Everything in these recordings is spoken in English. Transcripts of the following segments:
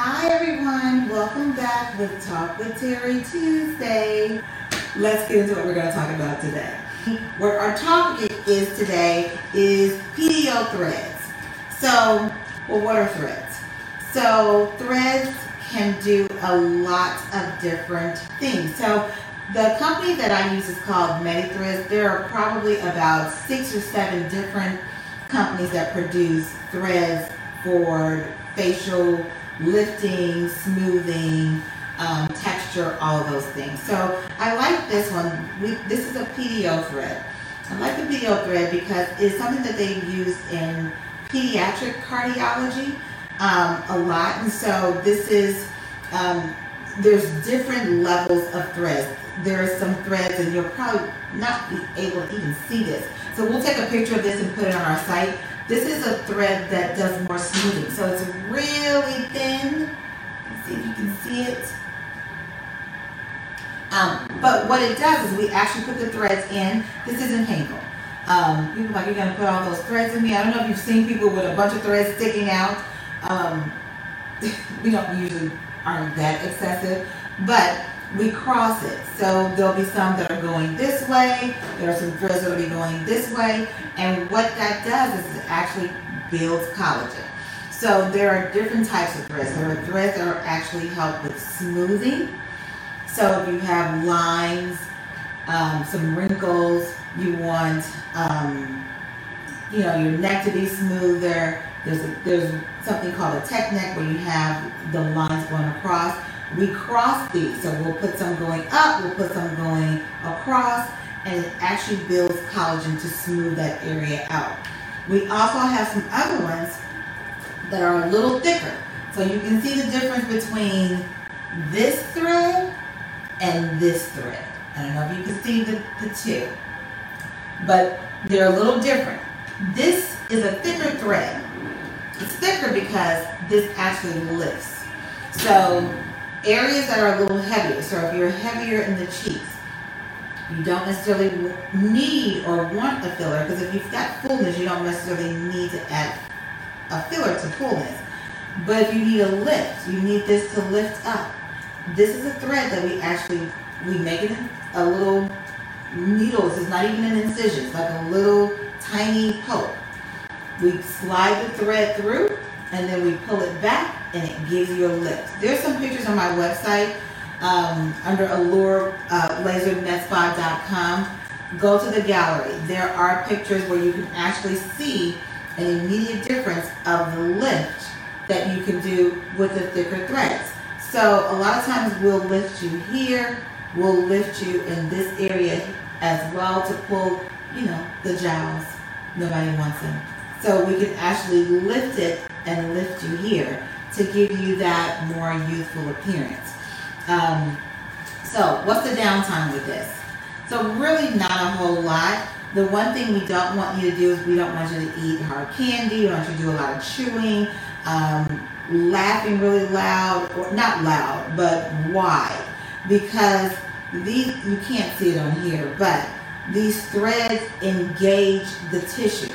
Hi everyone, welcome back with Talk with Terry Tuesday. Let's get into what we're going to talk about today. What our topic is today is PDO threads. So, well, what are threads? So, threads can do a lot of different things. So, the company that I use is called MediThreads. There are probably about six or seven different companies that produce threads for facial lifting, smoothing, um, texture, all those things. So I like this one. We, this is a PDO thread. I like the PDO thread because it's something that they use in pediatric cardiology um, a lot. And so this is, um, there's different levels of threads. There are some threads and you'll probably not be able to even see this. So we'll take a picture of this and put it on our site. This is a thread that does more smoothing. So it's really thin. Let's see if you can see it. Um, but what it does is we actually put the threads in. This isn't painful. Um, people like, you're going to put all those threads in me. I don't know if you've seen people with a bunch of threads sticking out. Um, we don't usually aren't that excessive, but we cross it. So there'll be some that are going this way. There are some threads that will be going this way. And what that does is it actually builds collagen. So there are different types of threads. There are threads that are actually help with smoothing. So if you have lines, um, some wrinkles, you want um, you know your neck to be smoother. There's a, there's something called a tech neck where you have the lines going across we cross these. So we'll put some going up, we'll put some going across, and it actually builds collagen to smooth that area out. We also have some other ones that are a little thicker. So you can see the difference between this thread and this thread. I don't know if you can see the, the two, but they're a little different. This is a thicker thread. It's thicker because this actually lifts. So areas that are a little heavier. So if you're heavier in the cheeks, you don't necessarily need or want a filler because if you've got fullness, you don't necessarily need to add a filler to fullness. But if you need a lift, you need this to lift up. This is a thread that we actually, we make it a little needle. It's not even an incision. It's like a little tiny poke. We slide the thread through and then we pull it back and it gives you a lift. There's some pictures on my website um, under allure uh, Go to the gallery. There are pictures where you can actually see an immediate difference of the lift that you can do with the thicker threads. So a lot of times we'll lift you here, we'll lift you in this area as well to pull, you know, the jowls. Nobody wants them. So we can actually lift it and lift you here to give you that more youthful appearance. Um, so what's the downtime with this? So really not a whole lot. The one thing we don't want you to do is we don't want you to eat hard candy. We don't want you to do a lot of chewing, um, laughing really loud, or not loud, but wide. Because these, you can't see it on here, but these threads engage the tissue.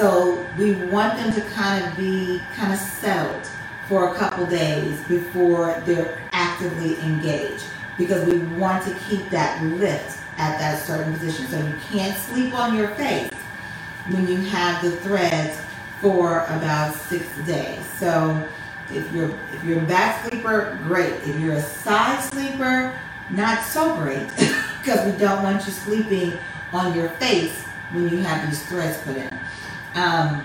So we want them to kind of be kind of settled for a couple days before they're actively engaged because we want to keep that lift at that certain position. So you can't sleep on your face when you have the threads for about six days. So if you're if you're a back sleeper, great. If you're a side sleeper, not so great because we don't want you sleeping on your face when you have these threads put in. Um,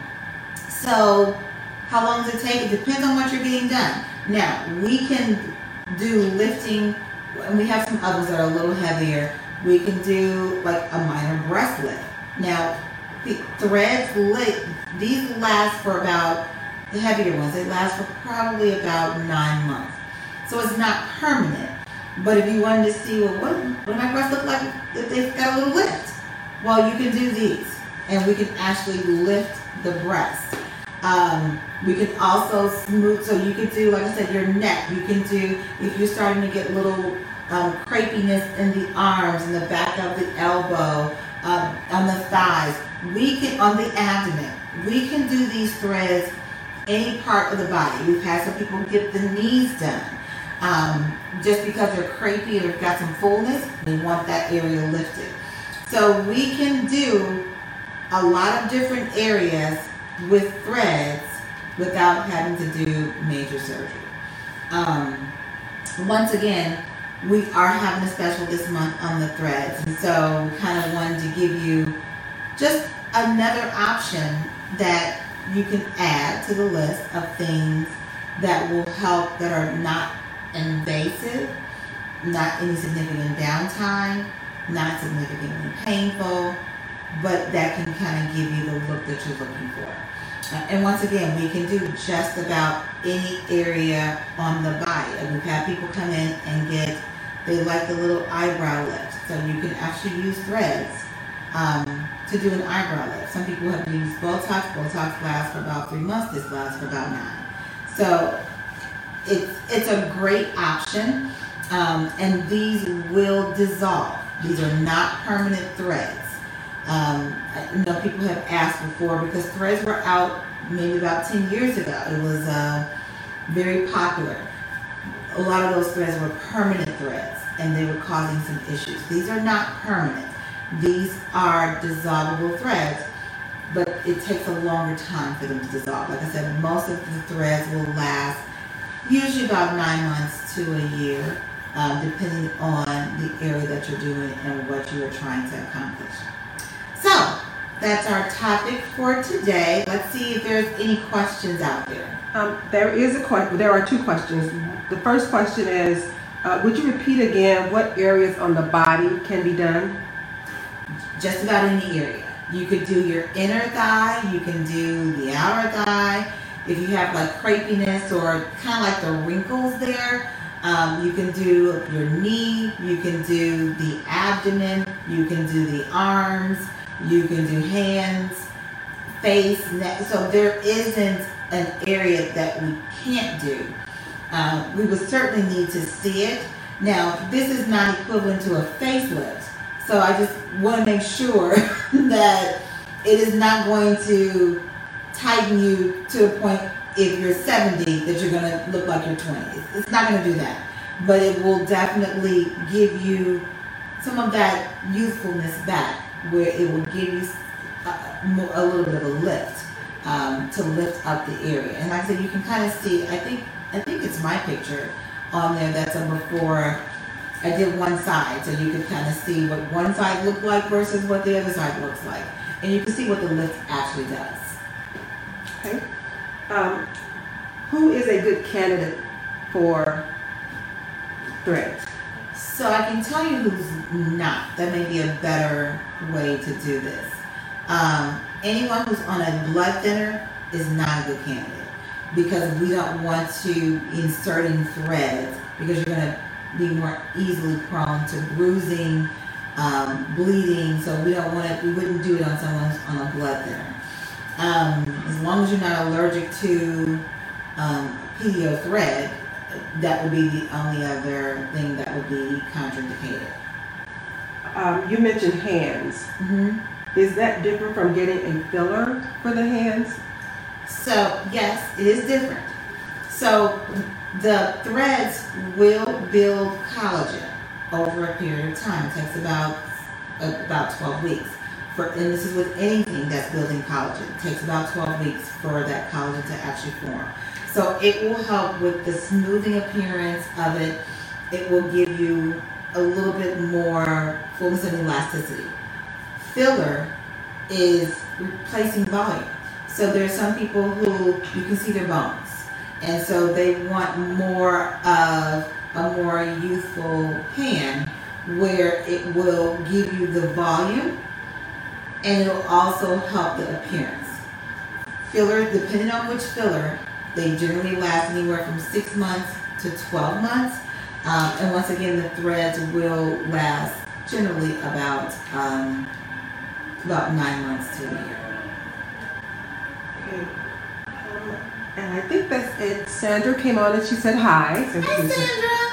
so how long does it take? It depends on what you're getting done. Now, we can do lifting, and we have some others that are a little heavier. We can do like a minor breast lift. Now, the threads, these last for about, the heavier ones, they last for probably about nine months. So it's not permanent. But if you wanted to see, well, what, what do my breasts look like if they've got a little lift? Well, you can do these, and we can actually lift the breast. Um, we can also smooth, so you can do, like I said, your neck. You can do, if you're starting to get little um, crepiness in the arms, in the back of the elbow, um, on the thighs, we can, on the abdomen, we can do these threads any part of the body. We've had some people get the knees done. Um, just because they're crepey or got some fullness, they want that area lifted. So we can do a lot of different areas with threads without having to do major surgery. Um, once again, we are having a special this month on the threads, and so kind of wanted to give you just another option that you can add to the list of things that will help that are not invasive, not any significant downtime, not significantly painful, but that can kind of give you the look that you're looking for. Uh, and once again, we can do just about any area on the body. And we've had people come in and get, they like the little eyebrow lift. So you can actually use threads um, to do an eyebrow lift. Some people have used Botox. Botox lasts for about three months. This lasts for about nine. So it's, it's a great option. Um, and these will dissolve. These are not permanent threads. Um, I know people have asked before because threads were out maybe about 10 years ago. It was uh, very popular. A lot of those threads were permanent threads and they were causing some issues. These are not permanent. These are dissolvable threads, but it takes a longer time for them to dissolve. Like I said, most of the threads will last usually about nine months to a year, um, depending on the area that you're doing and what you are trying to accomplish. So, that's our topic for today. Let's see if there's any questions out there. Um, there is a question. There are two questions. The first question is, uh, would you repeat again what areas on the body can be done? Just about any area. You could do your inner thigh. You can do the outer thigh. If you have like crepiness or kind of like the wrinkles there, um, you can do your knee. You can do the abdomen. You can do the arms you can do hands, face, neck. So there isn't an area that we can't do. Uh, we would certainly need to see it. Now, this is not equivalent to a facelift. So I just want to make sure that it is not going to tighten you to a point if you're 70 that you're going to look like you're 20. It's not going to do that. But it will definitely give you some of that youthfulness back where it will give you a, a little bit of a lift um, to lift up the area. And like I said, you can kind of see. I think I think it's my picture on there that's a before. I did one side, so you can kind of see what one side looked like versus what the other side looks like, and you can see what the lift actually does. Okay. Um, who is a good candidate for threads? So I can tell you who's not. That may be a better way to do this. Um, anyone who's on a blood thinner is not a good candidate because we don't want to insert in threads because you're going to be more easily prone to bruising, um, bleeding. So we don't want to. We wouldn't do it on someone who's on a blood thinner. Um, as long as you're not allergic to um, PDO thread, that would be the only other thing that would be contraindicated. Um, you mentioned hands. Mm-hmm. Is that different from getting a filler for the hands? So, yes, it is different. So, the threads will build collagen over a period of time. It takes about about 12 weeks. For, and this is with anything that's building collagen. It takes about 12 weeks for that collagen to actually form. So it will help with the smoothing appearance of it. It will give you a little bit more fullness and elasticity. Filler is replacing volume. So there are some people who you can see their bones. And so they want more of a more youthful hand where it will give you the volume and it'll also help the appearance. Filler, depending on which filler, they generally last anywhere from six months to 12 months. Um, and once again, the threads will last generally about um, about nine months to a year. Okay. Um, and I think that's it. Sandra came on and she said hi. So hi, Sandra.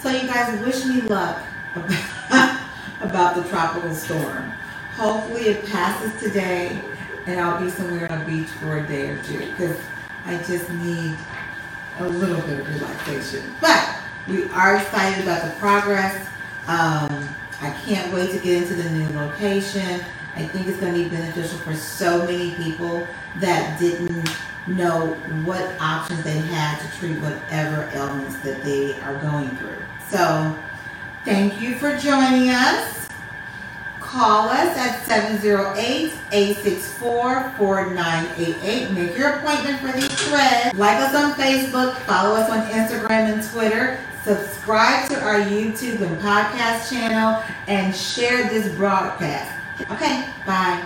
So you guys wish me luck about, about the tropical storm. Hopefully it passes today and I'll be somewhere on a beach for a day or two because I just need a little bit of relaxation. But we are excited about the progress. Um, I can't wait to get into the new location. I think it's going to be beneficial for so many people that didn't know what options they had to treat whatever ailments that they are going through. So, thank you for joining us. Call us at 708-864-4988. Make your appointment for these threads. Like us on Facebook, follow us on Instagram and Twitter. Subscribe to our YouTube and podcast channel and share this broadcast. Okay, bye.